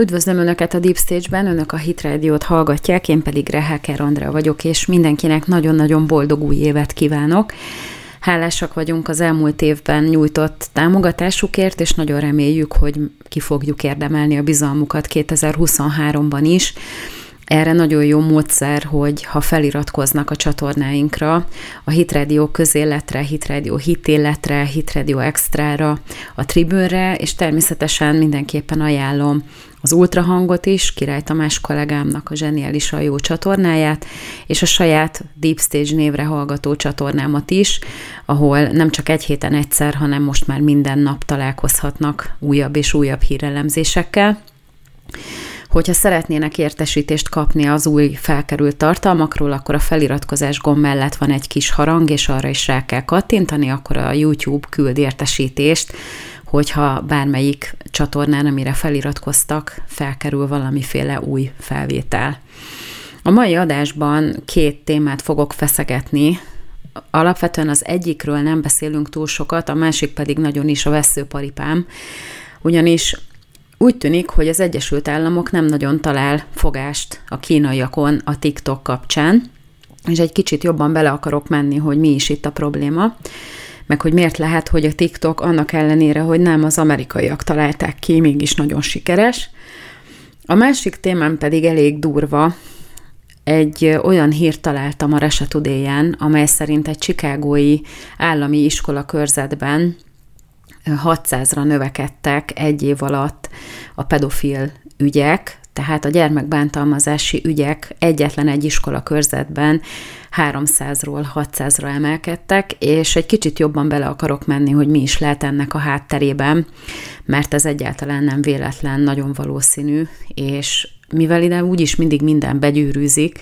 Üdvözlöm Önöket a Deep Stage-ben, Önök a Hit Radio-t hallgatják, én pedig Reháker Andrea vagyok, és mindenkinek nagyon-nagyon boldog új évet kívánok. Hálásak vagyunk az elmúlt évben nyújtott támogatásukért, és nagyon reméljük, hogy ki fogjuk érdemelni a bizalmukat 2023-ban is. Erre nagyon jó módszer, hogy ha feliratkoznak a csatornáinkra, a Hitradio közéletre, Hitradio hitéletre, Hitradio extrára, a tribőnre, és természetesen mindenképpen ajánlom az ultrahangot is, Király Tamás kollégámnak a zseniális jó csatornáját, és a saját Deep Stage névre hallgató csatornámat is, ahol nem csak egy héten egyszer, hanem most már minden nap találkozhatnak újabb és újabb hírelemzésekkel. Hogyha szeretnének értesítést kapni az új felkerült tartalmakról, akkor a feliratkozás gomb mellett van egy kis harang, és arra is rá kell kattintani, akkor a YouTube küld értesítést, hogyha bármelyik csatornán, amire feliratkoztak, felkerül valamiféle új felvétel. A mai adásban két témát fogok feszegetni. Alapvetően az egyikről nem beszélünk túl sokat, a másik pedig nagyon is a veszőparipám, ugyanis úgy tűnik, hogy az Egyesült Államok nem nagyon talál fogást a kínaiakon a TikTok kapcsán, és egy kicsit jobban bele akarok menni, hogy mi is itt a probléma, meg hogy miért lehet, hogy a TikTok annak ellenére, hogy nem az amerikaiak találták ki, mégis nagyon sikeres. A másik témám pedig elég durva, egy olyan hírt találtam a Resa amely szerint egy csikágói állami iskola körzetben 600-ra növekedtek egy év alatt a pedofil ügyek, tehát a gyermekbántalmazási ügyek egyetlen egy iskola körzetben 300-ról 600-ra emelkedtek, és egy kicsit jobban bele akarok menni, hogy mi is lehet ennek a hátterében, mert ez egyáltalán nem véletlen, nagyon valószínű, és mivel ide úgyis mindig minden begyűrűzik,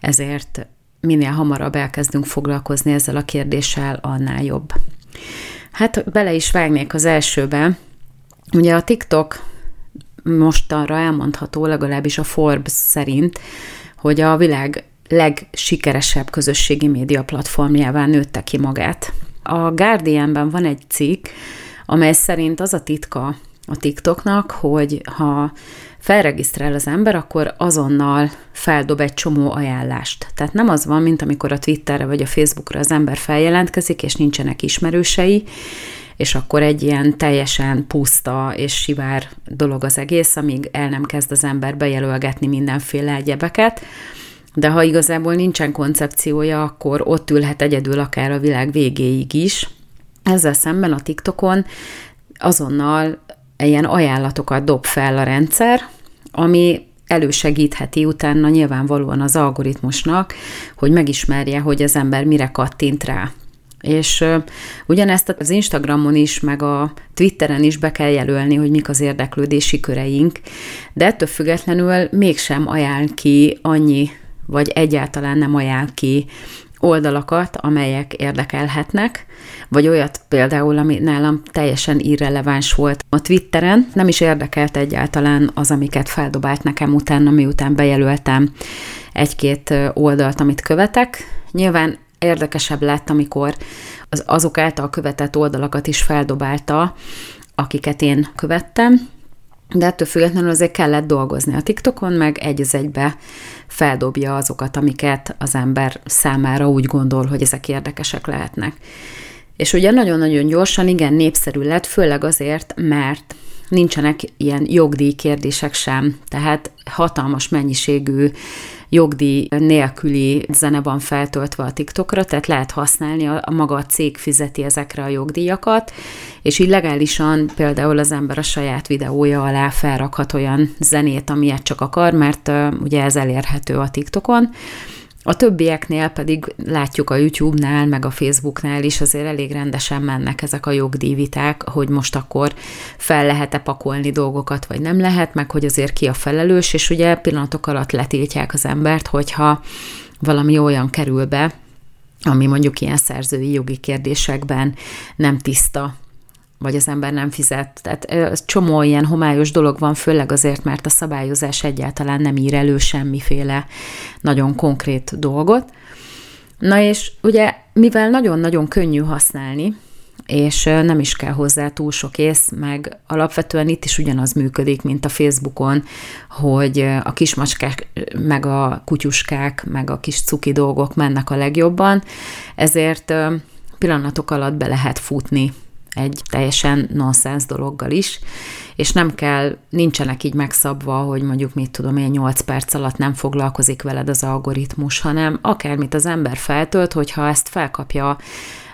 ezért minél hamarabb elkezdünk foglalkozni ezzel a kérdéssel, annál jobb. Hát bele is vágnék az elsőbe. Ugye a TikTok mostanra elmondható, legalábbis a Forbes szerint, hogy a világ legsikeresebb közösségi média platformjává nőtte ki magát. A Guardianben van egy cikk, amely szerint az a titka a TikToknak, hogy ha felregisztrál az ember, akkor azonnal feldob egy csomó ajánlást. Tehát nem az van, mint amikor a Twitterre vagy a Facebookra az ember feljelentkezik, és nincsenek ismerősei, és akkor egy ilyen teljesen puszta és sivár dolog az egész, amíg el nem kezd az ember bejelölgetni mindenféle egyebeket, de ha igazából nincsen koncepciója, akkor ott ülhet egyedül akár a világ végéig is. Ezzel szemben a TikTokon azonnal ilyen ajánlatokat dob fel a rendszer, ami elősegítheti utána nyilvánvalóan az algoritmusnak, hogy megismerje, hogy az ember mire kattint rá. És ugyanezt az Instagramon is, meg a Twitteren is be kell jelölni, hogy mik az érdeklődési köreink, de ettől függetlenül mégsem ajánl ki annyi, vagy egyáltalán nem ajánl ki oldalakat, amelyek érdekelhetnek, vagy olyat például, ami nálam teljesen irreleváns volt a Twitteren, nem is érdekelt egyáltalán az, amiket feldobált nekem utána, miután bejelöltem egy-két oldalt, amit követek. Nyilván érdekesebb lett, amikor az azok által követett oldalakat is feldobálta, akiket én követtem, de ettől függetlenül azért kellett dolgozni a TikTokon, meg egy az egybe feldobja azokat, amiket az ember számára úgy gondol, hogy ezek érdekesek lehetnek. És ugye nagyon-nagyon gyorsan igen népszerű lett, főleg azért, mert nincsenek ilyen jogdíj kérdések sem, tehát hatalmas mennyiségű jogdíj nélküli zene van feltöltve a TikTokra, tehát lehet használni, a, maga a cég fizeti ezekre a jogdíjakat, és így például az ember a saját videója alá felrakhat olyan zenét, amilyet csak akar, mert ugye ez elérhető a TikTokon, a többieknél pedig látjuk a YouTube-nál, meg a Facebooknál is azért elég rendesen mennek ezek a jogdíjviták, hogy most akkor fel lehet-e pakolni dolgokat, vagy nem lehet, meg hogy azért ki a felelős, és ugye pillanatok alatt letiltják az embert, hogyha valami olyan kerül be, ami mondjuk ilyen szerzői jogi kérdésekben nem tiszta, vagy az ember nem fizet. Tehát csomó ilyen homályos dolog van, főleg azért, mert a szabályozás egyáltalán nem ír elő semmiféle nagyon konkrét dolgot. Na és ugye, mivel nagyon-nagyon könnyű használni, és nem is kell hozzá túl sok ész, meg alapvetően itt is ugyanaz működik, mint a Facebookon, hogy a kismacskák, meg a kutyuskák, meg a kis cuki dolgok mennek a legjobban, ezért pillanatok alatt be lehet futni egy teljesen nonsens dologgal is, és nem kell, nincsenek így megszabva, hogy mondjuk mit tudom én, 8 perc alatt nem foglalkozik veled az algoritmus, hanem akármit az ember feltölt, hogyha ezt felkapja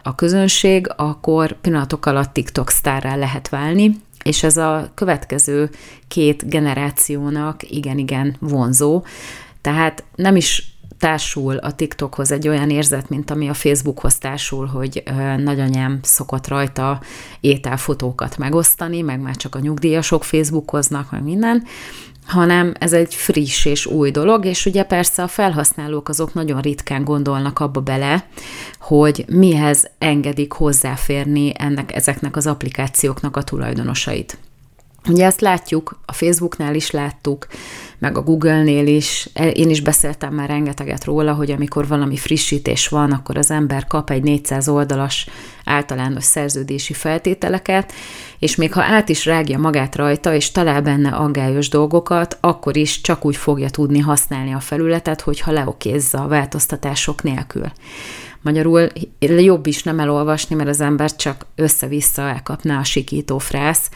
a közönség, akkor pillanatok alatt TikTok sztárrá lehet válni, és ez a következő két generációnak igen-igen vonzó. Tehát nem is társul a TikTokhoz egy olyan érzet, mint ami a Facebookhoz társul, hogy nagyanyám szokott rajta ételfotókat megosztani, meg már csak a nyugdíjasok Facebookoznak, meg minden, hanem ez egy friss és új dolog, és ugye persze a felhasználók azok nagyon ritkán gondolnak abba bele, hogy mihez engedik hozzáférni ennek, ezeknek az applikációknak a tulajdonosait. Ugye ezt látjuk, a Facebooknál is láttuk, meg a Google-nél is. E, én is beszéltem már rengeteget róla, hogy amikor valami frissítés van, akkor az ember kap egy 400 oldalas általános szerződési feltételeket, és még ha át is rágja magát rajta, és talál benne aggályos dolgokat, akkor is csak úgy fogja tudni használni a felületet, hogyha leokézza a változtatások nélkül. Magyarul jobb is nem elolvasni, mert az ember csak össze-vissza elkapná a sikító frász,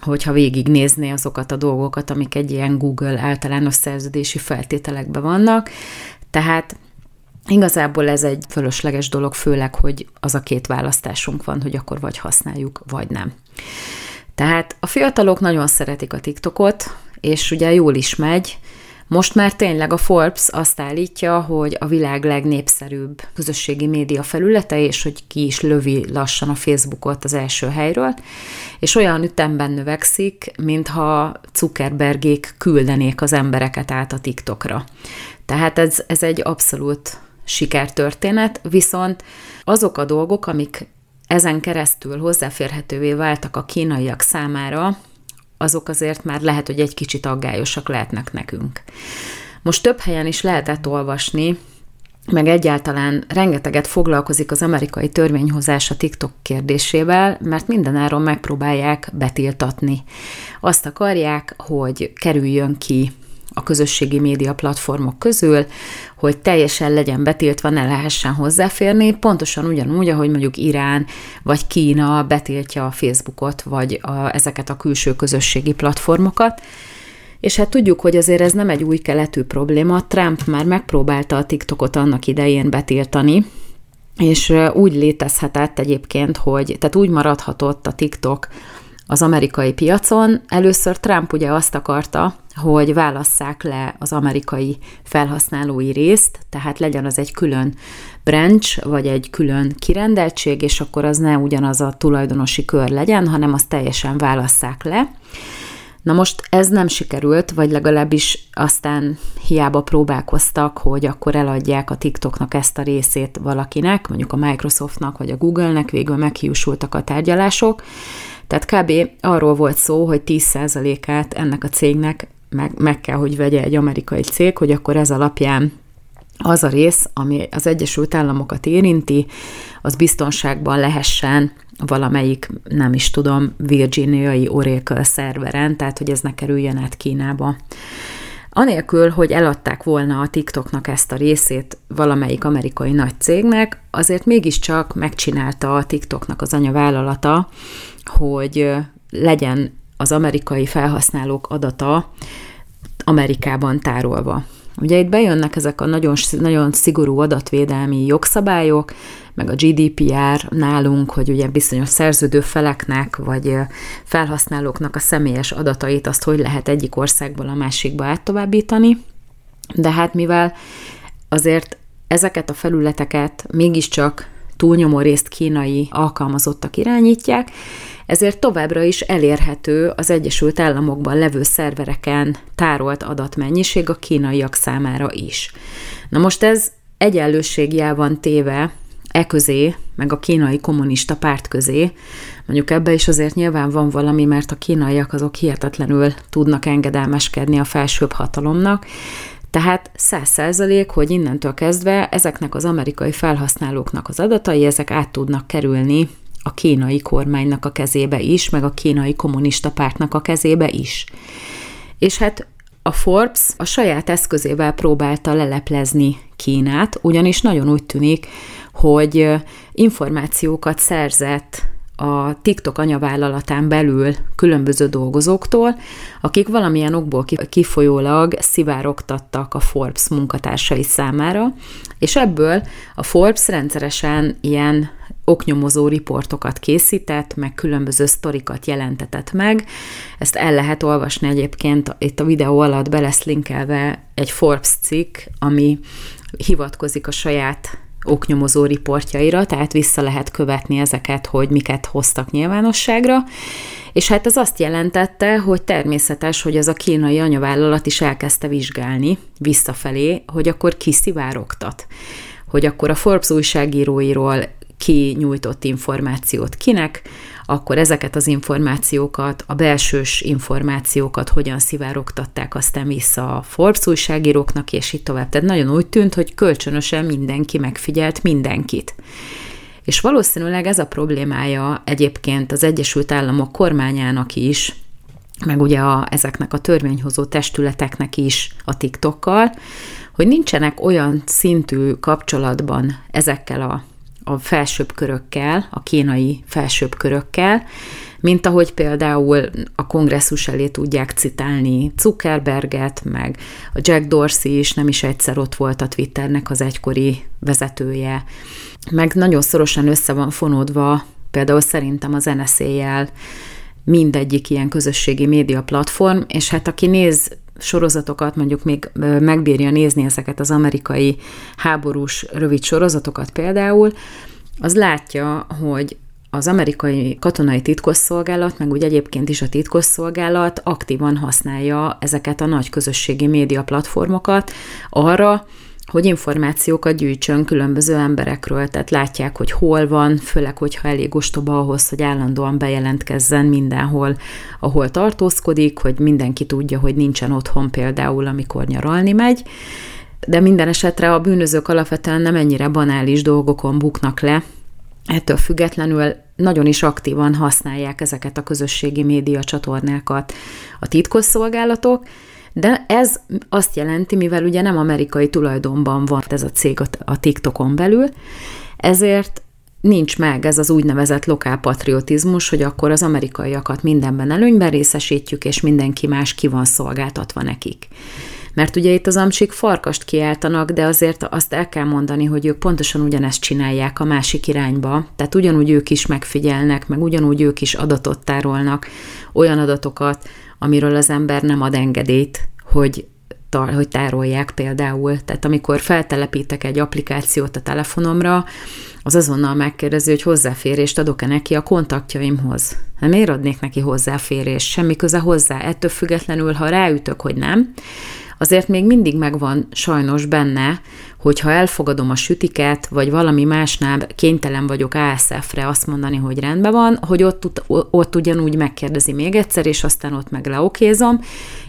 hogyha végignézné azokat a dolgokat, amik egy ilyen Google általános szerződési feltételekben vannak. Tehát Igazából ez egy fölösleges dolog, főleg, hogy az a két választásunk van, hogy akkor vagy használjuk, vagy nem. Tehát a fiatalok nagyon szeretik a TikTokot, és ugye jól is megy, most már tényleg a Forbes azt állítja, hogy a világ legnépszerűbb közösségi média felülete, és hogy ki is lövi lassan a Facebookot az első helyről, és olyan ütemben növekszik, mintha Zuckerbergék küldenék az embereket át a TikTokra. Tehát ez, ez egy abszolút sikertörténet, viszont azok a dolgok, amik ezen keresztül hozzáférhetővé váltak a kínaiak számára, azok azért már lehet, hogy egy kicsit aggályosak lehetnek nekünk. Most több helyen is lehetett olvasni, meg egyáltalán rengeteget foglalkozik az amerikai törvényhozás a TikTok kérdésével, mert mindenáron megpróbálják betiltatni. Azt akarják, hogy kerüljön ki közösségi média platformok közül, hogy teljesen legyen betiltva, ne lehessen hozzáférni, pontosan ugyanúgy, ahogy mondjuk Irán vagy Kína betiltja a Facebookot, vagy a, ezeket a külső közösségi platformokat. És hát tudjuk, hogy azért ez nem egy új keletű probléma. Trump már megpróbálta a TikTokot annak idején betiltani, és úgy létezhetett egyébként, hogy, tehát úgy maradhatott a TikTok az amerikai piacon. Először Trump ugye azt akarta, hogy válasszák le az amerikai felhasználói részt, tehát legyen az egy külön branch, vagy egy külön kirendeltség, és akkor az ne ugyanaz a tulajdonosi kör legyen, hanem azt teljesen válasszák le. Na most ez nem sikerült, vagy legalábbis aztán hiába próbálkoztak, hogy akkor eladják a TikToknak ezt a részét valakinek, mondjuk a Microsoftnak vagy a Googlenek, végül meghiúsultak a tárgyalások. Tehát kb. arról volt szó, hogy 10%-át ennek a cégnek meg, meg kell, hogy vegye egy amerikai cég, hogy akkor ez alapján az a rész, ami az Egyesült Államokat érinti, az biztonságban lehessen valamelyik, nem is tudom, virginiai Oracle szerveren, tehát hogy ez ne kerüljen át Kínába. Anélkül, hogy eladták volna a TikToknak ezt a részét valamelyik amerikai nagy cégnek, azért mégiscsak megcsinálta a TikToknak az anyavállalata, hogy legyen az amerikai felhasználók adata Amerikában tárolva. Ugye itt bejönnek ezek a nagyon, nagyon szigorú adatvédelmi jogszabályok, meg a GDPR nálunk, hogy ugye bizonyos szerződő feleknek, vagy felhasználóknak a személyes adatait azt hogy lehet egyik országból a másikba áttovábbítani. De hát mivel azért ezeket a felületeket mégiscsak túlnyomó részt kínai alkalmazottak irányítják, ezért továbbra is elérhető az Egyesült Államokban levő szervereken tárolt adatmennyiség a kínaiak számára is. Na most ez egyenlőségjel van téve e közé, meg a kínai kommunista párt közé. Mondjuk ebbe is azért nyilván van valami, mert a kínaiak azok hihetetlenül tudnak engedelmeskedni a felsőbb hatalomnak, tehát száz százalék, hogy innentől kezdve ezeknek az amerikai felhasználóknak az adatai, ezek át tudnak kerülni a kínai kormánynak a kezébe is, meg a kínai kommunista pártnak a kezébe is. És hát a Forbes a saját eszközével próbálta leleplezni Kínát, ugyanis nagyon úgy tűnik, hogy információkat szerzett a TikTok anyavállalatán belül különböző dolgozóktól, akik valamilyen okból kifolyólag szivárogtattak a Forbes munkatársai számára, és ebből a Forbes rendszeresen ilyen oknyomozó riportokat készített, meg különböző sztorikat jelentetett meg. Ezt el lehet olvasni egyébként, itt a videó alatt be lesz linkelve egy Forbes cikk, ami hivatkozik a saját oknyomozó riportjaira, tehát vissza lehet követni ezeket, hogy miket hoztak nyilvánosságra, és hát ez azt jelentette, hogy természetes, hogy az a kínai anyavállalat is elkezdte vizsgálni visszafelé, hogy akkor ki szivárogtat. Hogy akkor a Forbes újságíróiról ki nyújtott információt kinek, akkor ezeket az információkat, a belsős információkat hogyan szivárogtatták aztán vissza a Forbes újságíróknak, és így tovább. Tehát nagyon úgy tűnt, hogy kölcsönösen mindenki megfigyelt mindenkit. És valószínűleg ez a problémája egyébként az Egyesült Államok kormányának is, meg ugye a, ezeknek a törvényhozó testületeknek is a TikTokkal, hogy nincsenek olyan szintű kapcsolatban ezekkel a a felsőbb körökkel, a kínai felsőbb körökkel, mint ahogy például a kongresszus elé tudják citálni Zuckerberget, meg a Jack Dorsey is nem is egyszer ott volt a Twitternek az egykori vezetője, meg nagyon szorosan össze van fonódva például szerintem az NSZ-jel mindegyik ilyen közösségi média platform, és hát aki néz sorozatokat, mondjuk még megbírja nézni ezeket az amerikai háborús rövid sorozatokat például, az látja, hogy az amerikai katonai titkosszolgálat, meg úgy egyébként is a titkosszolgálat aktívan használja ezeket a nagy közösségi média platformokat arra, hogy információkat gyűjtsön különböző emberekről, tehát látják, hogy hol van, főleg, hogyha elég ostoba ahhoz, hogy állandóan bejelentkezzen mindenhol, ahol tartózkodik, hogy mindenki tudja, hogy nincsen otthon például, amikor nyaralni megy, de minden esetre a bűnözők alapvetően nem ennyire banális dolgokon buknak le, ettől függetlenül nagyon is aktívan használják ezeket a közösségi média csatornákat a titkosszolgálatok, de ez azt jelenti, mivel ugye nem amerikai tulajdonban van ez a cég a TikTokon belül, ezért nincs meg ez az úgynevezett lokálpatriotizmus, hogy akkor az amerikaiakat mindenben előnyben részesítjük, és mindenki más ki van szolgáltatva nekik. Mert ugye itt az amcsik farkast kiáltanak, de azért azt el kell mondani, hogy ők pontosan ugyanezt csinálják a másik irányba. Tehát ugyanúgy ők is megfigyelnek, meg ugyanúgy ők is adatot tárolnak, olyan adatokat, amiről az ember nem ad engedélyt, hogy tar- hogy tárolják például. Tehát amikor feltelepítek egy applikációt a telefonomra, az azonnal megkérdezi, hogy hozzáférést adok-e neki a kontaktjaimhoz. Nem miért adnék neki hozzáférést? Semmi köze hozzá. Ettől függetlenül, ha ráütök, hogy nem, azért még mindig megvan sajnos benne, hogy ha elfogadom a sütiket, vagy valami másnál kénytelen vagyok ASF-re azt mondani, hogy rendben van, hogy ott, ott ugyanúgy megkérdezi még egyszer, és aztán ott meg leokézom,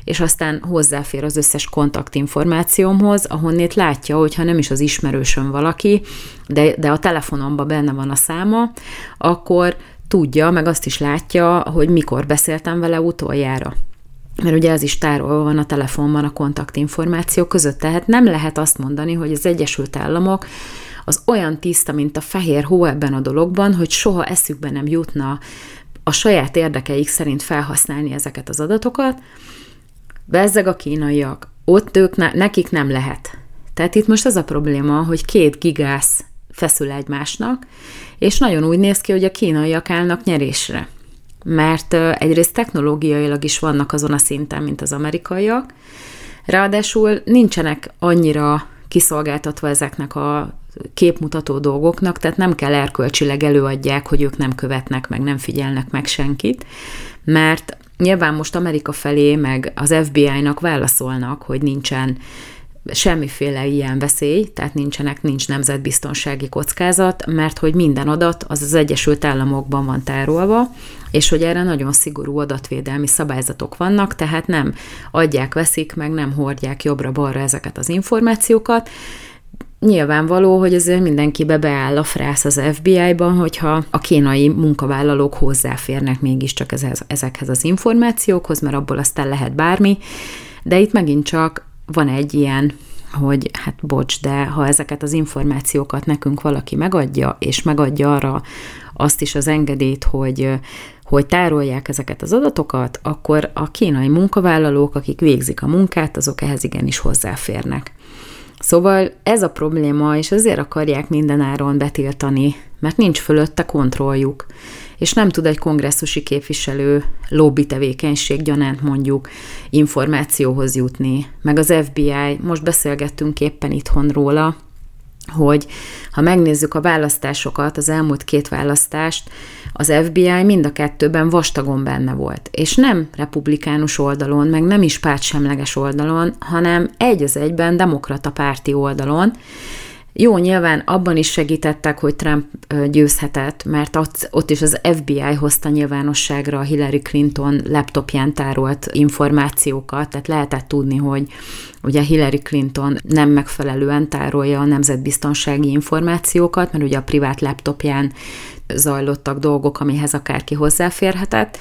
és aztán hozzáfér az összes kontaktinformációmhoz, ahonnét látja, hogyha nem is az ismerősöm valaki, de, de a telefonomban benne van a száma, akkor tudja, meg azt is látja, hogy mikor beszéltem vele utoljára mert ugye ez is tárolva van a telefonban a kontaktinformáció között, tehát nem lehet azt mondani, hogy az Egyesült Államok az olyan tiszta, mint a fehér hó ebben a dologban, hogy soha eszükbe nem jutna a saját érdekeik szerint felhasználni ezeket az adatokat. Bezzeg a kínaiak, ott ők, ne, nekik nem lehet. Tehát itt most az a probléma, hogy két gigász feszül egymásnak, és nagyon úgy néz ki, hogy a kínaiak állnak nyerésre mert egyrészt technológiailag is vannak azon a szinten, mint az amerikaiak, ráadásul nincsenek annyira kiszolgáltatva ezeknek a képmutató dolgoknak, tehát nem kell erkölcsileg előadják, hogy ők nem követnek, meg nem figyelnek meg senkit, mert nyilván most Amerika felé, meg az FBI-nak válaszolnak, hogy nincsen semmiféle ilyen veszély, tehát nincsenek, nincs nemzetbiztonsági kockázat, mert hogy minden adat az az Egyesült Államokban van tárolva, és hogy erre nagyon szigorú adatvédelmi szabályzatok vannak, tehát nem adják, veszik, meg nem hordják jobbra-balra ezeket az információkat, nyilvánvaló, hogy azért mindenkibe beáll a frász az FBI-ban, hogyha a kínai munkavállalók hozzáférnek mégiscsak ezekhez az információkhoz, mert abból aztán lehet bármi, de itt megint csak van egy ilyen hogy hát bocs, de ha ezeket az információkat nekünk valaki megadja, és megadja arra azt is az engedélyt, hogy, hogy tárolják ezeket az adatokat, akkor a kínai munkavállalók, akik végzik a munkát, azok ehhez igenis hozzáférnek. Szóval ez a probléma, és ezért akarják mindenáron betiltani, mert nincs fölötte kontrolljuk, és nem tud egy kongresszusi képviselő lobby tevékenység gyanánt mondjuk információhoz jutni, meg az FBI, most beszélgettünk éppen itthon róla, hogy ha megnézzük a választásokat, az elmúlt két választást, az FBI mind a kettőben vastagon benne volt. És nem republikánus oldalon, meg nem is pártsemleges oldalon, hanem egy az egyben demokrata párti oldalon, jó, nyilván abban is segítettek, hogy Trump győzhetett, mert ott, ott is az FBI hozta nyilvánosságra a Hillary Clinton laptopján tárolt információkat, tehát lehetett tudni, hogy ugye Hillary Clinton nem megfelelően tárolja a nemzetbiztonsági információkat, mert ugye a privát laptopján zajlottak dolgok, amihez akárki hozzáférhetett,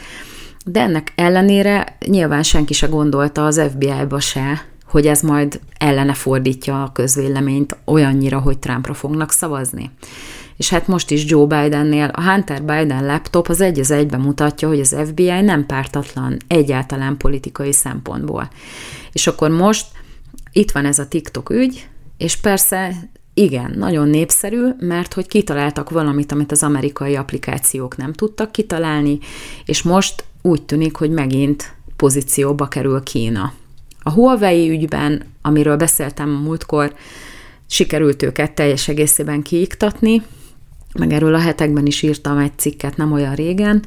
de ennek ellenére nyilván senki se gondolta az FBI-ba se, hogy ez majd ellene fordítja a közvéleményt olyannyira, hogy Trumpra fognak szavazni. És hát most is Joe Bidennél a Hunter Biden laptop az egy az egyben mutatja, hogy az FBI nem pártatlan egyáltalán politikai szempontból. És akkor most itt van ez a TikTok ügy, és persze igen, nagyon népszerű, mert hogy kitaláltak valamit, amit az amerikai applikációk nem tudtak kitalálni, és most úgy tűnik, hogy megint pozícióba kerül Kína. A Huawei ügyben, amiről beszéltem múltkor, sikerült őket teljes egészében kiiktatni, meg erről a hetekben is írtam egy cikket nem olyan régen,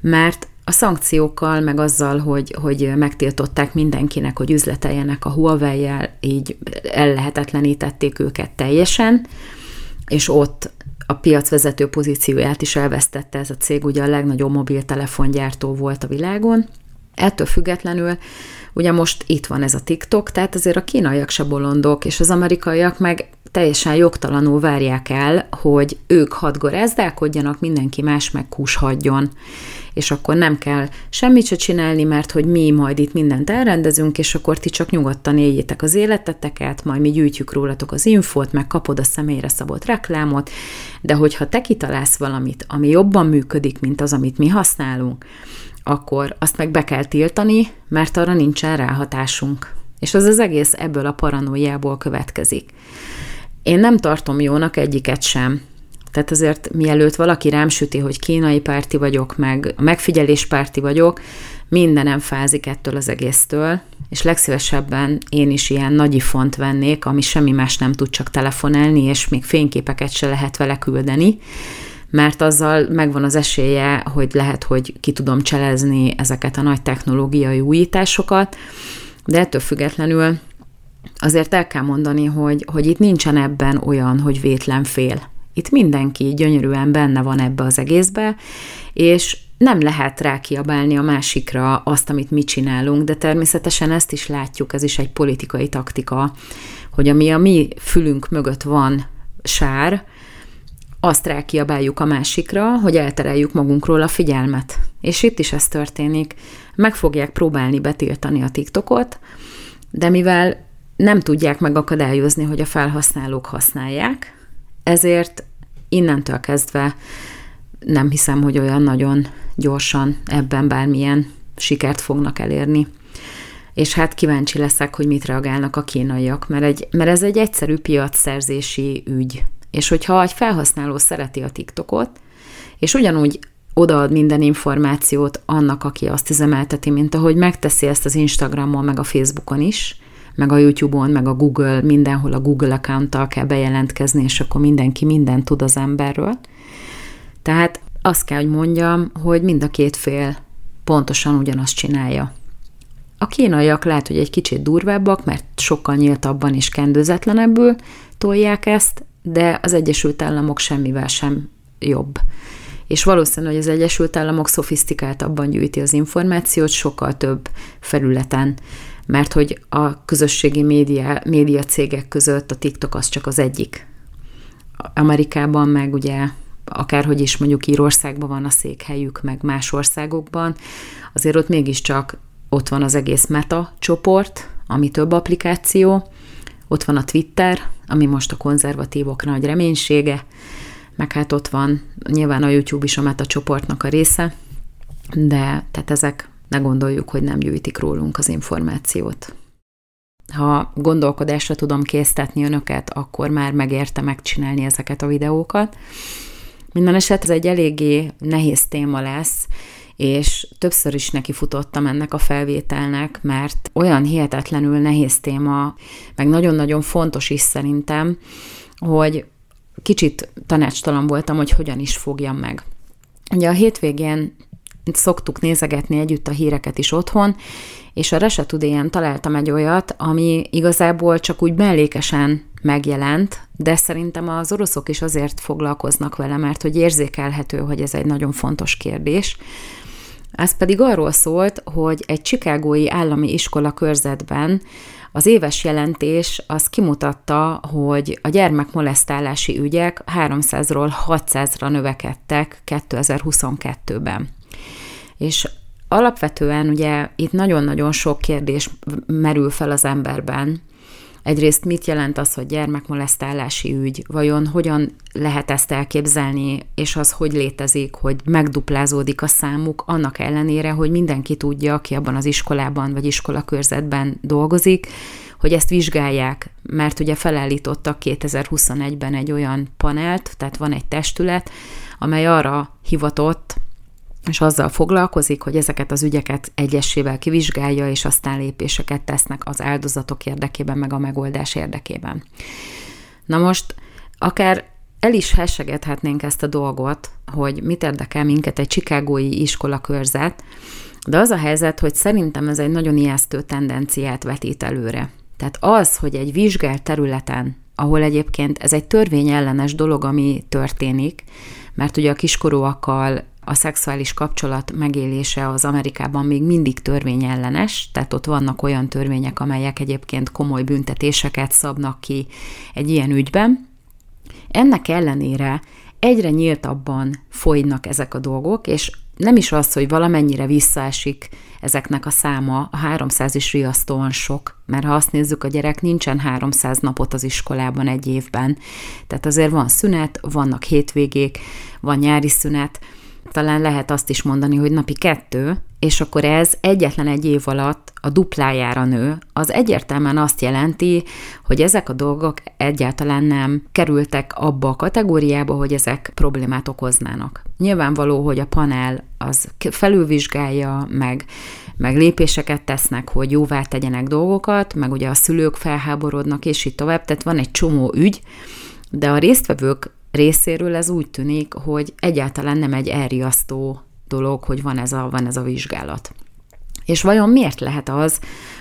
mert a szankciókkal, meg azzal, hogy, hogy megtiltották mindenkinek, hogy üzleteljenek a Huawei-jel, így ellehetetlenítették őket teljesen, és ott a piacvezető pozícióját is elvesztette ez a cég, ugye a legnagyobb mobiltelefongyártó volt a világon. Ettől függetlenül Ugye most itt van ez a TikTok, tehát azért a kínaiak se bolondok, és az amerikaiak meg teljesen jogtalanul várják el, hogy ők hadgorázdálkodjanak, mindenki más meg hagyjon. És akkor nem kell semmit se csinálni, mert hogy mi majd itt mindent elrendezünk, és akkor ti csak nyugodtan éljétek az életeteket, majd mi gyűjtjük rólatok az infót, meg kapod a személyre szabott reklámot, de hogyha te kitalálsz valamit, ami jobban működik, mint az, amit mi használunk, akkor azt meg be kell tiltani, mert arra nincsen ráhatásunk. És az az egész ebből a paranoiából következik. Én nem tartom jónak egyiket sem. Tehát azért mielőtt valaki rám süti, hogy kínai párti vagyok, meg a megfigyelés párti vagyok, mindenem fázik ettől az egésztől, és legszívesebben én is ilyen nagy font vennék, ami semmi más nem tud csak telefonálni, és még fényképeket se lehet vele küldeni, mert azzal megvan az esélye, hogy lehet, hogy ki tudom cselezni ezeket a nagy technológiai újításokat, de ettől függetlenül azért el kell mondani, hogy, hogy itt nincsen ebben olyan, hogy vétlen fél. Itt mindenki gyönyörűen benne van ebbe az egészbe, és nem lehet rákiabálni a másikra azt, amit mi csinálunk, de természetesen ezt is látjuk, ez is egy politikai taktika, hogy ami a mi fülünk mögött van sár, azt rákiabáljuk a másikra, hogy eltereljük magunkról a figyelmet. És itt is ez történik. Meg fogják próbálni betiltani a TikTokot, de mivel nem tudják megakadályozni, hogy a felhasználók használják, ezért innentől kezdve nem hiszem, hogy olyan nagyon gyorsan ebben bármilyen sikert fognak elérni. És hát kíváncsi leszek, hogy mit reagálnak a kínaiak, mert, egy, mert ez egy egyszerű piacszerzési ügy. És hogyha egy felhasználó szereti a TikTokot, és ugyanúgy odaad minden információt annak, aki azt üzemelteti, mint ahogy megteszi ezt az Instagramon, meg a Facebookon is, meg a YouTube-on, meg a Google, mindenhol a Google account kell bejelentkezni, és akkor mindenki mindent tud az emberről. Tehát azt kell, hogy mondjam, hogy mind a két fél pontosan ugyanazt csinálja. A kínaiak lehet, hogy egy kicsit durvábbak, mert sokkal nyíltabban és kendőzetlenebbül tolják ezt, de az Egyesült Államok semmivel sem jobb. És valószínű, hogy az Egyesült Államok szofisztikáltabban gyűjti az információt, sokkal több felületen mert hogy a közösségi média, média cégek között a TikTok az csak az egyik. Amerikában meg ugye akárhogy is mondjuk Írországban van a székhelyük, meg más országokban, azért ott mégiscsak ott van az egész Meta csoport, ami több applikáció, ott van a Twitter, ami most a konzervatívok nagy reménysége, meg hát ott van nyilván a YouTube is a Meta csoportnak a része, de tehát ezek ne gondoljuk, hogy nem gyűjtik rólunk az információt. Ha gondolkodásra tudom késztetni önöket, akkor már megérte megcsinálni ezeket a videókat. Minden esetre ez egy eléggé nehéz téma lesz, és többször is neki futottam ennek a felvételnek, mert olyan hihetetlenül nehéz téma, meg nagyon-nagyon fontos is szerintem, hogy kicsit tanácstalan voltam, hogy hogyan is fogjam meg. Ugye a hétvégén szoktuk nézegetni együtt a híreket is otthon, és a Rese Tudéjen találtam egy olyat, ami igazából csak úgy mellékesen megjelent, de szerintem az oroszok is azért foglalkoznak vele, mert hogy érzékelhető, hogy ez egy nagyon fontos kérdés. Ez pedig arról szólt, hogy egy csikágói állami iskola körzetben az éves jelentés az kimutatta, hogy a gyermekmolesztálási ügyek 300-ról 600-ra növekedtek 2022-ben. És alapvetően ugye itt nagyon-nagyon sok kérdés merül fel az emberben, Egyrészt mit jelent az, hogy gyermekmolesztálási ügy, vajon hogyan lehet ezt elképzelni, és az hogy létezik, hogy megduplázódik a számuk, annak ellenére, hogy mindenki tudja, aki abban az iskolában vagy iskolakörzetben dolgozik, hogy ezt vizsgálják, mert ugye felállítottak 2021-ben egy olyan panelt, tehát van egy testület, amely arra hivatott, és azzal foglalkozik, hogy ezeket az ügyeket egyesével kivizsgálja, és aztán lépéseket tesznek az áldozatok érdekében, meg a megoldás érdekében. Na most, akár el is hessegethetnénk ezt a dolgot, hogy mit érdekel minket egy csikágói iskolakörzet, de az a helyzet, hogy szerintem ez egy nagyon ijesztő tendenciát vetít előre. Tehát az, hogy egy vizsgált területen, ahol egyébként ez egy törvényellenes dolog, ami történik, mert ugye a kiskorúakkal a szexuális kapcsolat megélése az Amerikában még mindig törvényellenes, tehát ott vannak olyan törvények, amelyek egyébként komoly büntetéseket szabnak ki egy ilyen ügyben. Ennek ellenére egyre nyíltabban folynak ezek a dolgok, és nem is az, hogy valamennyire visszaesik ezeknek a száma, a 300 is riasztóan sok, mert ha azt nézzük, a gyerek nincsen 300 napot az iskolában egy évben. Tehát azért van szünet, vannak hétvégék, van nyári szünet, talán lehet azt is mondani, hogy napi kettő, és akkor ez egyetlen egy év alatt a duplájára nő, az egyértelműen azt jelenti, hogy ezek a dolgok egyáltalán nem kerültek abba a kategóriába, hogy ezek problémát okoznának. Nyilvánvaló, hogy a panel az felülvizsgálja, meg, meg lépéseket tesznek, hogy jóvá tegyenek dolgokat, meg ugye a szülők felháborodnak, és így tovább, tehát van egy csomó ügy, de a résztvevők részéről ez úgy tűnik, hogy egyáltalán nem egy elriasztó dolog, hogy van ez a, van ez a vizsgálat. És vajon miért lehet az,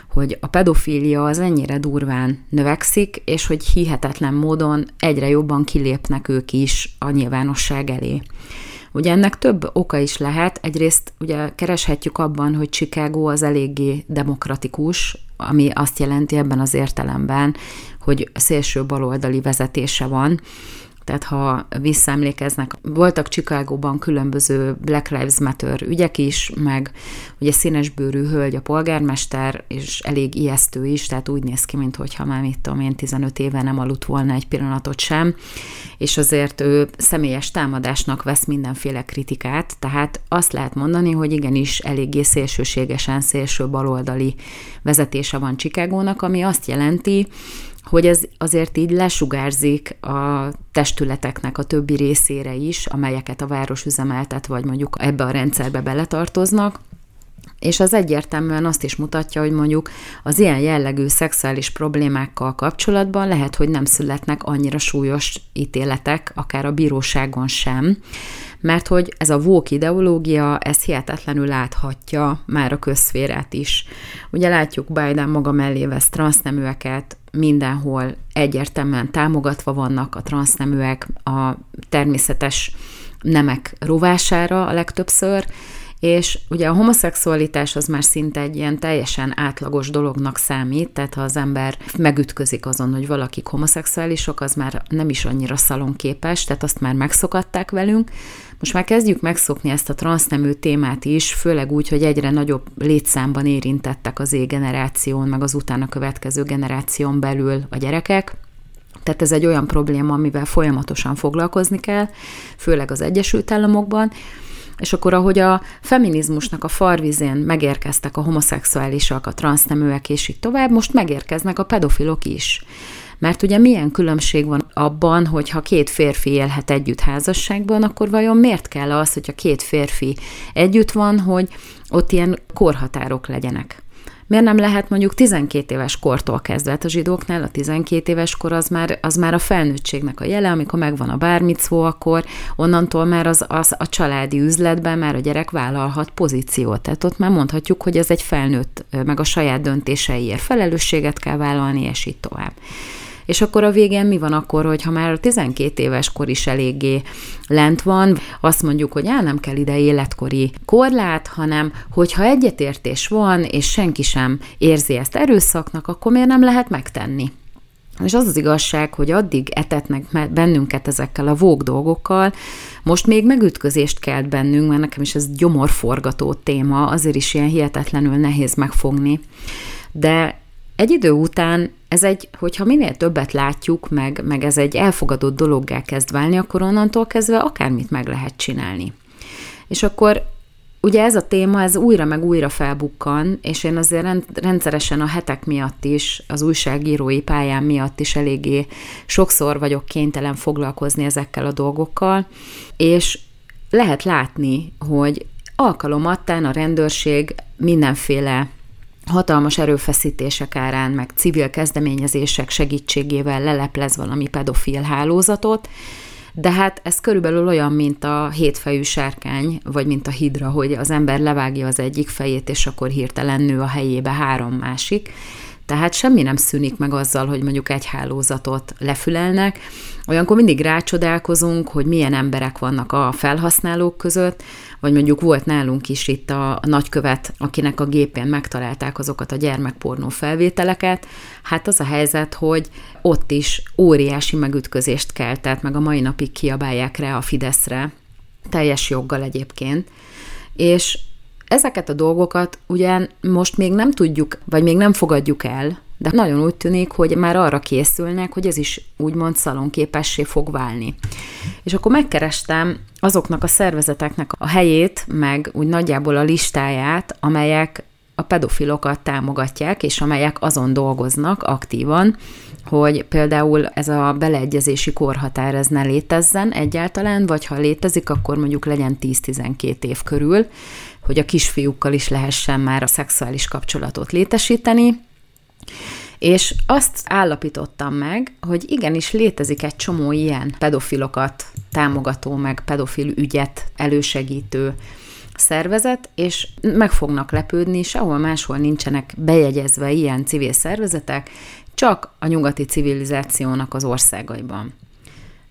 hogy a pedofília az ennyire durván növekszik, és hogy hihetetlen módon egyre jobban kilépnek ők is a nyilvánosság elé. Ugye ennek több oka is lehet. Egyrészt ugye kereshetjük abban, hogy Chicago az eléggé demokratikus, ami azt jelenti ebben az értelemben, hogy szélső baloldali vezetése van, tehát ha visszaemlékeznek, voltak Csikágóban különböző Black Lives Matter ügyek is, meg ugye színesbőrű hölgy a polgármester, és elég ijesztő is, tehát úgy néz ki, mintha már mit tudom én 15 éve nem aludt volna egy pillanatot sem, és azért ő személyes támadásnak vesz mindenféle kritikát, tehát azt lehet mondani, hogy igenis eléggé szélsőségesen szélső baloldali vezetése van Csikágónak, ami azt jelenti, hogy ez azért így lesugárzik a testületeknek a többi részére is, amelyeket a város üzemeltet, vagy mondjuk ebbe a rendszerbe beletartoznak, és az egyértelműen azt is mutatja, hogy mondjuk az ilyen jellegű szexuális problémákkal kapcsolatban lehet, hogy nem születnek annyira súlyos ítéletek, akár a bíróságon sem, mert hogy ez a vók ideológia, ez hihetetlenül láthatja már a közszférát is. Ugye látjuk Biden maga mellé vesz transzneműeket, mindenhol egyértelműen támogatva vannak a transzneműek a természetes nemek rovására a legtöbbször, és ugye a homoszexualitás az már szinte egy ilyen teljesen átlagos dolognak számít, tehát ha az ember megütközik azon, hogy valakik homoszexuálisok, az már nem is annyira szalonképes, tehát azt már megszokatták velünk. Most már kezdjük megszokni ezt a transznemű témát is, főleg úgy, hogy egyre nagyobb létszámban érintettek az égeneráción, meg az utána következő generáción belül a gyerekek. Tehát ez egy olyan probléma, amivel folyamatosan foglalkozni kell, főleg az Egyesült Államokban, és akkor, ahogy a feminizmusnak a farvizén megérkeztek a homoszexuálisak, a transzneműek és így tovább, most megérkeznek a pedofilok is. Mert ugye milyen különbség van abban, hogy ha két férfi élhet együtt házasságban, akkor vajon miért kell az, hogyha két férfi együtt van, hogy ott ilyen korhatárok legyenek? Miért nem lehet mondjuk 12 éves kortól kezdve? Hát a zsidóknál a 12 éves kor az már, az már a felnőttségnek a jele, amikor megvan a bármicvó, akkor onnantól már az, az a családi üzletben már a gyerek vállalhat pozíciót. Tehát ott már mondhatjuk, hogy ez egy felnőtt, meg a saját döntéseiért felelősséget kell vállalni, és így tovább. És akkor a végén mi van akkor, hogy ha már a 12 éves kor is eléggé lent van, azt mondjuk, hogy el nem kell ide életkori korlát, hanem hogyha egyetértés van, és senki sem érzi ezt erőszaknak, akkor miért nem lehet megtenni? És az az igazság, hogy addig etetnek bennünket ezekkel a vók dolgokkal, most még megütközést kelt bennünk, mert nekem is ez gyomorforgató téma, azért is ilyen hihetetlenül nehéz megfogni. De egy idő után ez egy, hogyha minél többet látjuk, meg, meg ez egy elfogadott dologgá kezd válni, akkor onnantól kezdve akármit meg lehet csinálni. És akkor ugye ez a téma, ez újra meg újra felbukkan, és én azért rendszeresen a hetek miatt is, az újságírói pályám miatt is eléggé sokszor vagyok kénytelen foglalkozni ezekkel a dolgokkal, és lehet látni, hogy alkalomattán a rendőrség mindenféle hatalmas erőfeszítések árán, meg civil kezdeményezések segítségével leleplez valami pedofil hálózatot, de hát ez körülbelül olyan, mint a hétfejű sárkány, vagy mint a hidra, hogy az ember levágja az egyik fejét, és akkor hirtelen nő a helyébe három másik. Tehát semmi nem szűnik meg azzal, hogy mondjuk egy hálózatot lefülelnek. Olyankor mindig rácsodálkozunk, hogy milyen emberek vannak a felhasználók között, vagy mondjuk volt nálunk is itt a, nagykövet, akinek a gépén megtalálták azokat a gyermekpornó felvételeket. Hát az a helyzet, hogy ott is óriási megütközést keltett, meg a mai napig kiabálják rá a Fideszre, teljes joggal egyébként. És ezeket a dolgokat ugyan most még nem tudjuk, vagy még nem fogadjuk el, de nagyon úgy tűnik, hogy már arra készülnek, hogy ez is úgymond szalonképessé fog válni. És akkor megkerestem azoknak a szervezeteknek a helyét, meg úgy nagyjából a listáját, amelyek a pedofilokat támogatják, és amelyek azon dolgoznak aktívan, hogy például ez a beleegyezési korhatár ez ne létezzen egyáltalán, vagy ha létezik, akkor mondjuk legyen 10-12 év körül, hogy a kisfiúkkal is lehessen már a szexuális kapcsolatot létesíteni, és azt állapítottam meg, hogy igenis létezik egy csomó ilyen pedofilokat támogató, meg pedofil ügyet elősegítő szervezet, és meg fognak lepődni, sehol máshol nincsenek bejegyezve ilyen civil szervezetek, csak a nyugati civilizációnak az országaiban.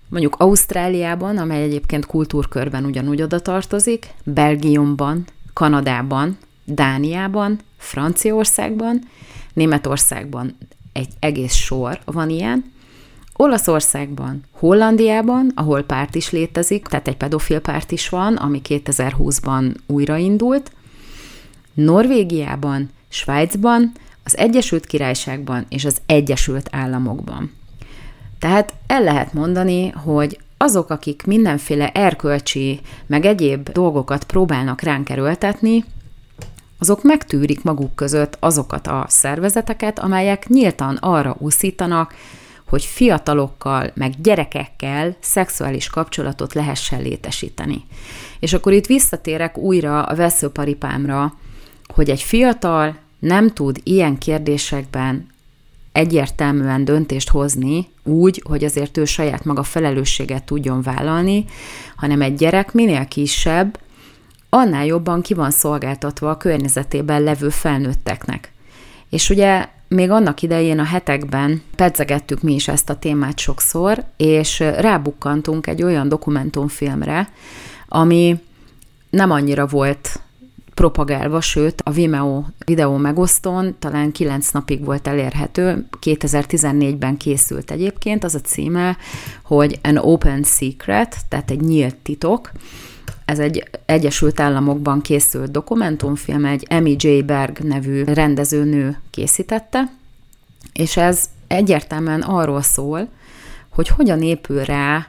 Mondjuk Ausztráliában, amely egyébként kultúrkörben ugyanúgy oda tartozik, Belgiumban, Kanadában, Dániában, Franciaországban, Németországban egy egész sor van ilyen, Olaszországban, Hollandiában, ahol párt is létezik, tehát egy pedofil párt is van, ami 2020-ban újraindult, Norvégiában, Svájcban, az Egyesült Királyságban és az Egyesült Államokban. Tehát el lehet mondani, hogy azok, akik mindenféle erkölcsi, meg egyéb dolgokat próbálnak ránk erőltetni, azok megtűrik maguk között azokat a szervezeteket, amelyek nyíltan arra úszítanak, hogy fiatalokkal, meg gyerekekkel szexuális kapcsolatot lehessen létesíteni. És akkor itt visszatérek újra a veszőparipámra, hogy egy fiatal nem tud ilyen kérdésekben egyértelműen döntést hozni úgy, hogy azért ő saját maga felelősséget tudjon vállalni, hanem egy gyerek minél kisebb, annál jobban ki van szolgáltatva a környezetében levő felnőtteknek. És ugye még annak idején a hetekben pedzegettük mi is ezt a témát sokszor, és rábukkantunk egy olyan dokumentumfilmre, ami nem annyira volt propagálva, sőt a Vimeo videó megosztón talán 9 napig volt elérhető, 2014-ben készült egyébként, az a címe, hogy An Open Secret, tehát egy nyílt titok, ez egy Egyesült Államokban készült dokumentumfilm, egy Emmy J. Berg nevű rendezőnő készítette, és ez egyértelműen arról szól, hogy hogyan épül rá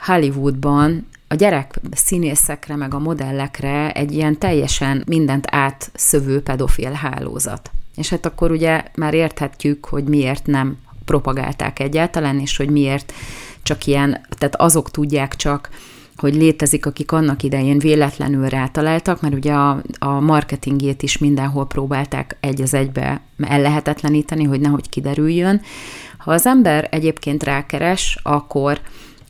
Hollywoodban a gyerek színészekre, meg a modellekre egy ilyen teljesen mindent átszövő pedofil hálózat. És hát akkor ugye már érthetjük, hogy miért nem propagálták egyáltalán, és hogy miért csak ilyen, tehát azok tudják csak, hogy létezik, akik annak idején véletlenül rátaláltak, mert ugye a, a marketingjét is mindenhol próbálták egy az egybe ellehetetleníteni, hogy nehogy kiderüljön. Ha az ember egyébként rákeres, akkor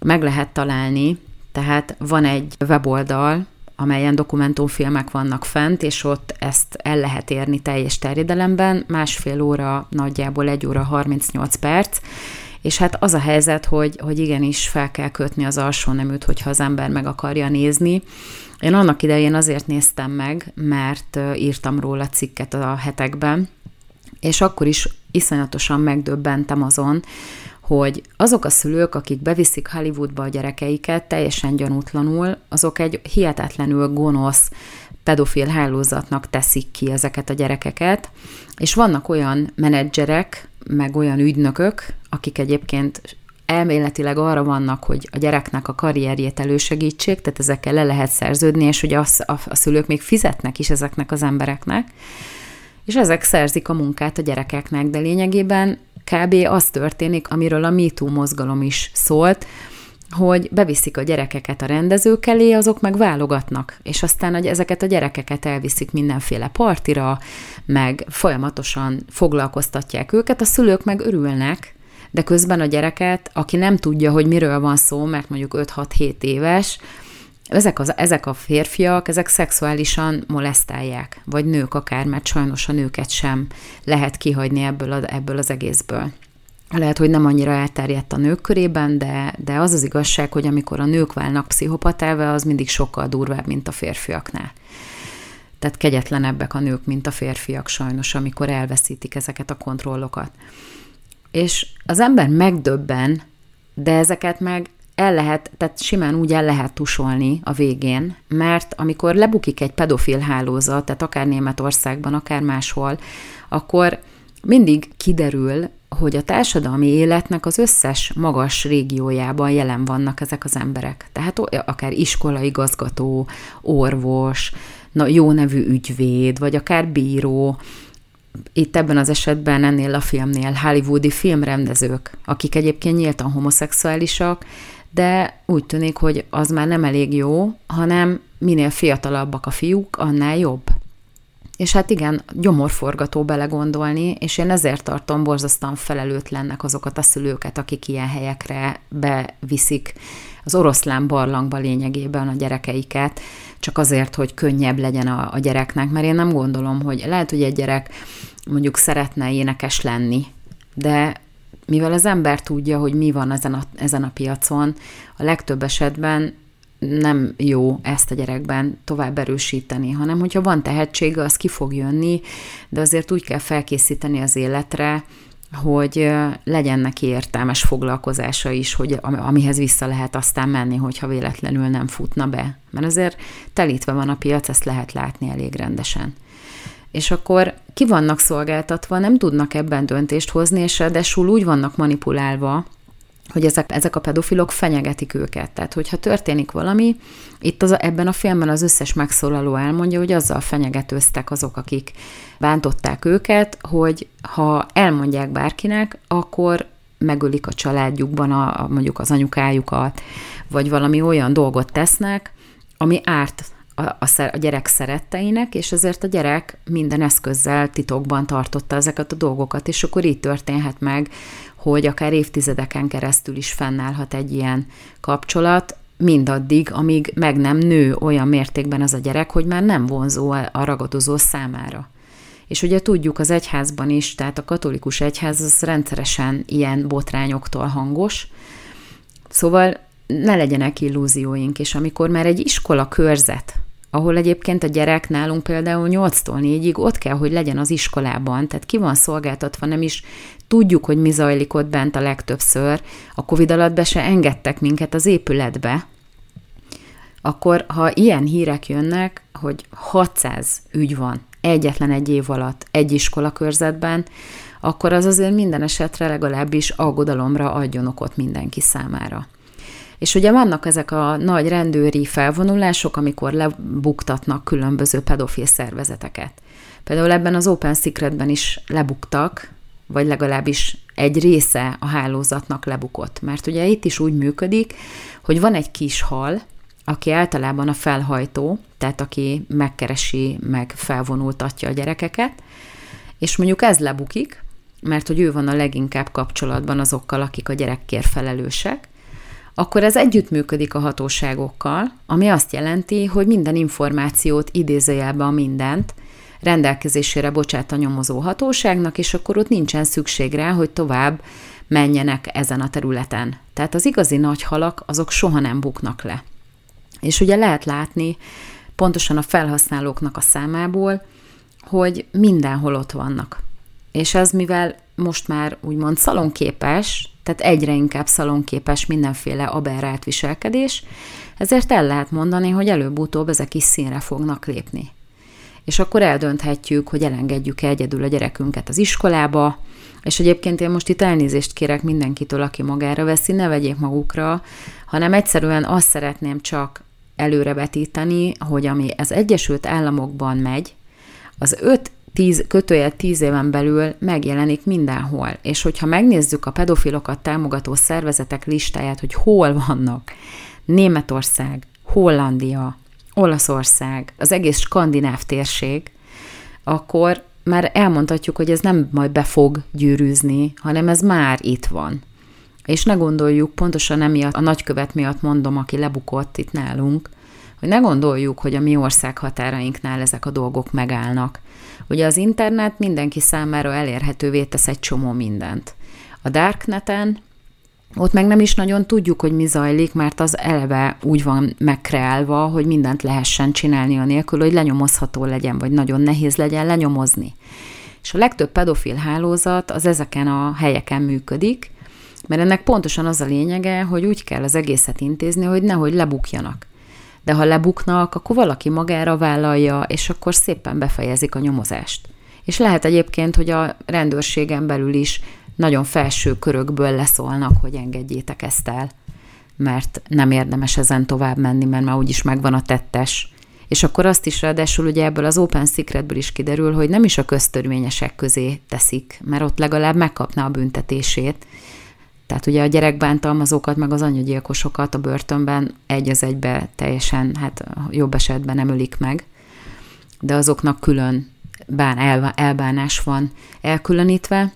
meg lehet találni, tehát van egy weboldal, amelyen dokumentumfilmek vannak fent, és ott ezt el lehet érni teljes terjedelemben, másfél óra, nagyjából egy óra 38 perc, és hát az a helyzet, hogy, hogy igenis fel kell kötni az alsó neműt, hogyha az ember meg akarja nézni. Én annak idején azért néztem meg, mert írtam róla cikket a hetekben, és akkor is iszonyatosan megdöbbentem azon, hogy azok a szülők, akik beviszik Hollywoodba a gyerekeiket teljesen gyanútlanul, azok egy hihetetlenül gonosz pedofil hálózatnak teszik ki ezeket a gyerekeket, és vannak olyan menedzserek, meg olyan ügynökök, akik egyébként elméletileg arra vannak, hogy a gyereknek a karrierjét elősegítsék, tehát ezekkel le lehet szerződni, és hogy a, a, a szülők még fizetnek is ezeknek az embereknek, és ezek szerzik a munkát a gyerekeknek, de lényegében kb. az történik, amiről a MeToo mozgalom is szólt, hogy beviszik a gyerekeket a rendezők elé, azok meg válogatnak, és aztán hogy ezeket a gyerekeket elviszik mindenféle partira, meg folyamatosan foglalkoztatják őket, a szülők meg örülnek, de közben a gyereket, aki nem tudja, hogy miről van szó, mert mondjuk 5-6-7 éves, ezek, az, ezek a férfiak, ezek szexuálisan molesztálják, vagy nők akár, mert sajnos a nőket sem lehet kihagyni ebből, a, ebből az egészből. Lehet, hogy nem annyira elterjedt a nők körében, de, de az az igazság, hogy amikor a nők válnak pszichopatává, az mindig sokkal durvább, mint a férfiaknál. Tehát kegyetlenebbek a nők, mint a férfiak sajnos, amikor elveszítik ezeket a kontrollokat. És az ember megdöbben, de ezeket meg el lehet, tehát simán úgy el lehet tusolni a végén, mert amikor lebukik egy pedofil hálózat, tehát akár Németországban, akár máshol, akkor mindig kiderül, hogy a társadalmi életnek az összes magas régiójában jelen vannak ezek az emberek. Tehát akár iskolaigazgató, orvos, na, jó nevű ügyvéd, vagy akár bíró, itt ebben az esetben ennél a filmnél hollywoodi filmrendezők, akik egyébként nyíltan homoszexuálisak, de úgy tűnik, hogy az már nem elég jó, hanem minél fiatalabbak a fiúk, annál jobb. És hát igen, gyomorforgató belegondolni, és én ezért tartom borzasztóan felelőtlennek azokat a szülőket, akik ilyen helyekre beviszik az oroszlán barlangba lényegében a gyerekeiket, csak azért, hogy könnyebb legyen a, a gyereknek, mert én nem gondolom, hogy lehet, hogy egy gyerek mondjuk szeretne énekes lenni, de mivel az ember tudja, hogy mi van ezen a, ezen a piacon, a legtöbb esetben nem jó ezt a gyerekben tovább erősíteni, hanem hogyha van tehetsége, az ki fog jönni, de azért úgy kell felkészíteni az életre, hogy legyen neki értelmes foglalkozása is, hogy amihez vissza lehet aztán menni, hogyha véletlenül nem futna be. Mert azért telítve van a piac, ezt lehet látni elég rendesen és akkor ki vannak szolgáltatva, nem tudnak ebben döntést hozni, és ráadásul úgy vannak manipulálva, hogy ezek, ezek a pedofilok fenyegetik őket. Tehát, hogyha történik valami, itt az, ebben a filmben az összes megszólaló elmondja, hogy azzal fenyegetőztek azok, akik bántották őket, hogy ha elmondják bárkinek, akkor megölik a családjukban a, a, mondjuk az anyukájukat, vagy valami olyan dolgot tesznek, ami árt a, a, a gyerek szeretteinek, és ezért a gyerek minden eszközzel titokban tartotta ezeket a dolgokat, és akkor így történhet meg, hogy akár évtizedeken keresztül is fennállhat egy ilyen kapcsolat, mindaddig, amíg meg nem nő olyan mértékben az a gyerek, hogy már nem vonzó a ragadozó számára. És ugye tudjuk az egyházban is, tehát a katolikus egyház az rendszeresen ilyen botrányoktól hangos, szóval ne legyenek illúzióink, és amikor már egy iskola körzet ahol egyébként a gyerek nálunk például 8-tól 4-ig ott kell, hogy legyen az iskolában, tehát ki van szolgáltatva, nem is tudjuk, hogy mi zajlik ott bent a legtöbbször. A Covid alatt be se engedtek minket az épületbe, akkor ha ilyen hírek jönnek, hogy 600 ügy van egyetlen egy év alatt egy iskola körzetben, akkor az azért minden esetre legalábbis aggodalomra adjon okot mindenki számára. És ugye vannak ezek a nagy rendőri felvonulások, amikor lebuktatnak különböző pedofil szervezeteket. Például ebben az Open Secretben is lebuktak, vagy legalábbis egy része a hálózatnak lebukott. Mert ugye itt is úgy működik, hogy van egy kis hal, aki általában a felhajtó, tehát aki megkeresi, meg felvonultatja a gyerekeket, és mondjuk ez lebukik, mert hogy ő van a leginkább kapcsolatban azokkal, akik a gyerekkért felelősek, akkor ez együttműködik a hatóságokkal, ami azt jelenti, hogy minden információt idézőjelbe a mindent rendelkezésére bocsát a nyomozó hatóságnak, és akkor ott nincsen szükség rá, hogy tovább menjenek ezen a területen. Tehát az igazi nagy halak, azok soha nem buknak le. És ugye lehet látni pontosan a felhasználóknak a számából, hogy mindenhol ott vannak. És ez mivel most már úgymond szalonképes, tehát egyre inkább szalonképes mindenféle aberrált viselkedés, ezért el lehet mondani, hogy előbb-utóbb ezek is színre fognak lépni. És akkor eldönthetjük, hogy elengedjük -e egyedül a gyerekünket az iskolába, és egyébként én most itt elnézést kérek mindenkitől, aki magára veszi, ne vegyék magukra, hanem egyszerűen azt szeretném csak előrevetíteni, hogy ami az Egyesült Államokban megy, az 5 tíz, kötőjel tíz éven belül megjelenik mindenhol. És hogyha megnézzük a pedofilokat támogató szervezetek listáját, hogy hol vannak, Németország, Hollandia, Olaszország, az egész skandináv térség, akkor már elmondhatjuk, hogy ez nem majd be fog gyűrűzni, hanem ez már itt van. És ne gondoljuk, pontosan emiatt, a nagykövet miatt mondom, aki lebukott itt nálunk, hogy ne gondoljuk, hogy a mi ország határainknál ezek a dolgok megállnak. Ugye az internet mindenki számára elérhetővé tesz egy csomó mindent. A Darkneten ott meg nem is nagyon tudjuk, hogy mi zajlik, mert az eleve úgy van megkreálva, hogy mindent lehessen csinálni a nélkül, hogy lenyomozható legyen, vagy nagyon nehéz legyen lenyomozni. És a legtöbb pedofil hálózat az ezeken a helyeken működik, mert ennek pontosan az a lényege, hogy úgy kell az egészet intézni, hogy nehogy lebukjanak de ha lebuknak, akkor valaki magára vállalja, és akkor szépen befejezik a nyomozást. És lehet egyébként, hogy a rendőrségen belül is nagyon felső körökből leszólnak, hogy engedjétek ezt el, mert nem érdemes ezen tovább menni, mert már úgyis megvan a tettes. És akkor azt is ráadásul ugye ebből az Open Secretből is kiderül, hogy nem is a köztörvényesek közé teszik, mert ott legalább megkapná a büntetését, tehát ugye a gyerekbántalmazókat, meg az anyagyilkosokat a börtönben egy az egybe teljesen, hát jobb esetben nem ölik meg, de azoknak külön bán, el, elbánás van elkülönítve,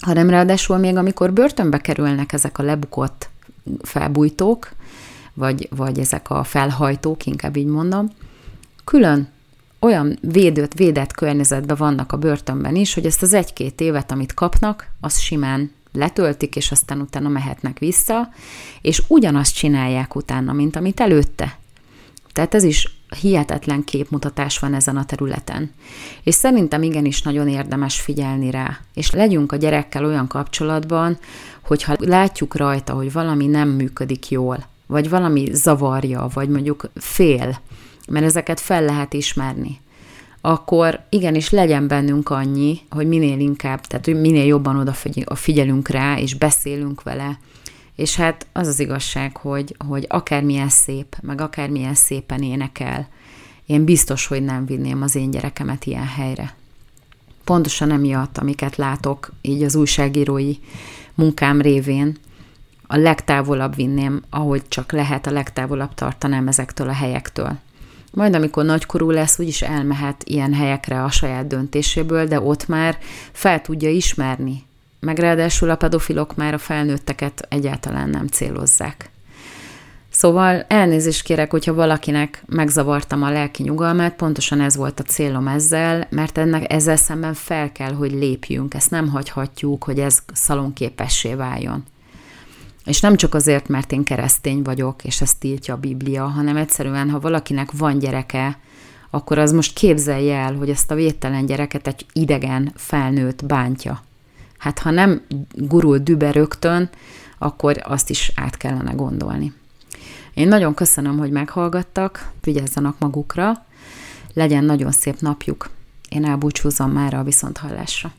hanem ráadásul még amikor börtönbe kerülnek ezek a lebukott felbújtók, vagy, vagy ezek a felhajtók, inkább így mondom, külön olyan védőt, védett környezetben vannak a börtönben is, hogy ezt az egy-két évet, amit kapnak, az simán letöltik, és aztán utána mehetnek vissza, és ugyanazt csinálják utána, mint amit előtte. Tehát ez is hihetetlen képmutatás van ezen a területen. És szerintem igenis nagyon érdemes figyelni rá. És legyünk a gyerekkel olyan kapcsolatban, hogyha látjuk rajta, hogy valami nem működik jól, vagy valami zavarja, vagy mondjuk fél, mert ezeket fel lehet ismerni, akkor igenis legyen bennünk annyi, hogy minél inkább, tehát hogy minél jobban odafigyelünk rá, és beszélünk vele, és hát az az igazság, hogy, hogy akármilyen szép, meg akármilyen szépen énekel, én biztos, hogy nem vinném az én gyerekemet ilyen helyre. Pontosan emiatt, amiket látok így az újságírói munkám révén, a legtávolabb vinném, ahogy csak lehet, a legtávolabb tartanám ezektől a helyektől. Majd amikor nagykorú lesz, úgyis elmehet ilyen helyekre a saját döntéséből, de ott már fel tudja ismerni. Meg ráadásul a pedofilok már a felnőtteket egyáltalán nem célozzák. Szóval elnézést kérek, hogyha valakinek megzavartam a lelki nyugalmát, pontosan ez volt a célom ezzel, mert ennek ezzel szemben fel kell, hogy lépjünk, ezt nem hagyhatjuk, hogy ez szalonképessé váljon. És nem csak azért, mert én keresztény vagyok, és ezt tiltja a Biblia, hanem egyszerűen, ha valakinek van gyereke, akkor az most képzelje el, hogy ezt a védtelen gyereket egy idegen felnőtt bántja. Hát ha nem gurul dübe rögtön, akkor azt is át kellene gondolni. Én nagyon köszönöm, hogy meghallgattak, vigyázzanak magukra, legyen nagyon szép napjuk. Én elbúcsúzom már a viszonthallásra.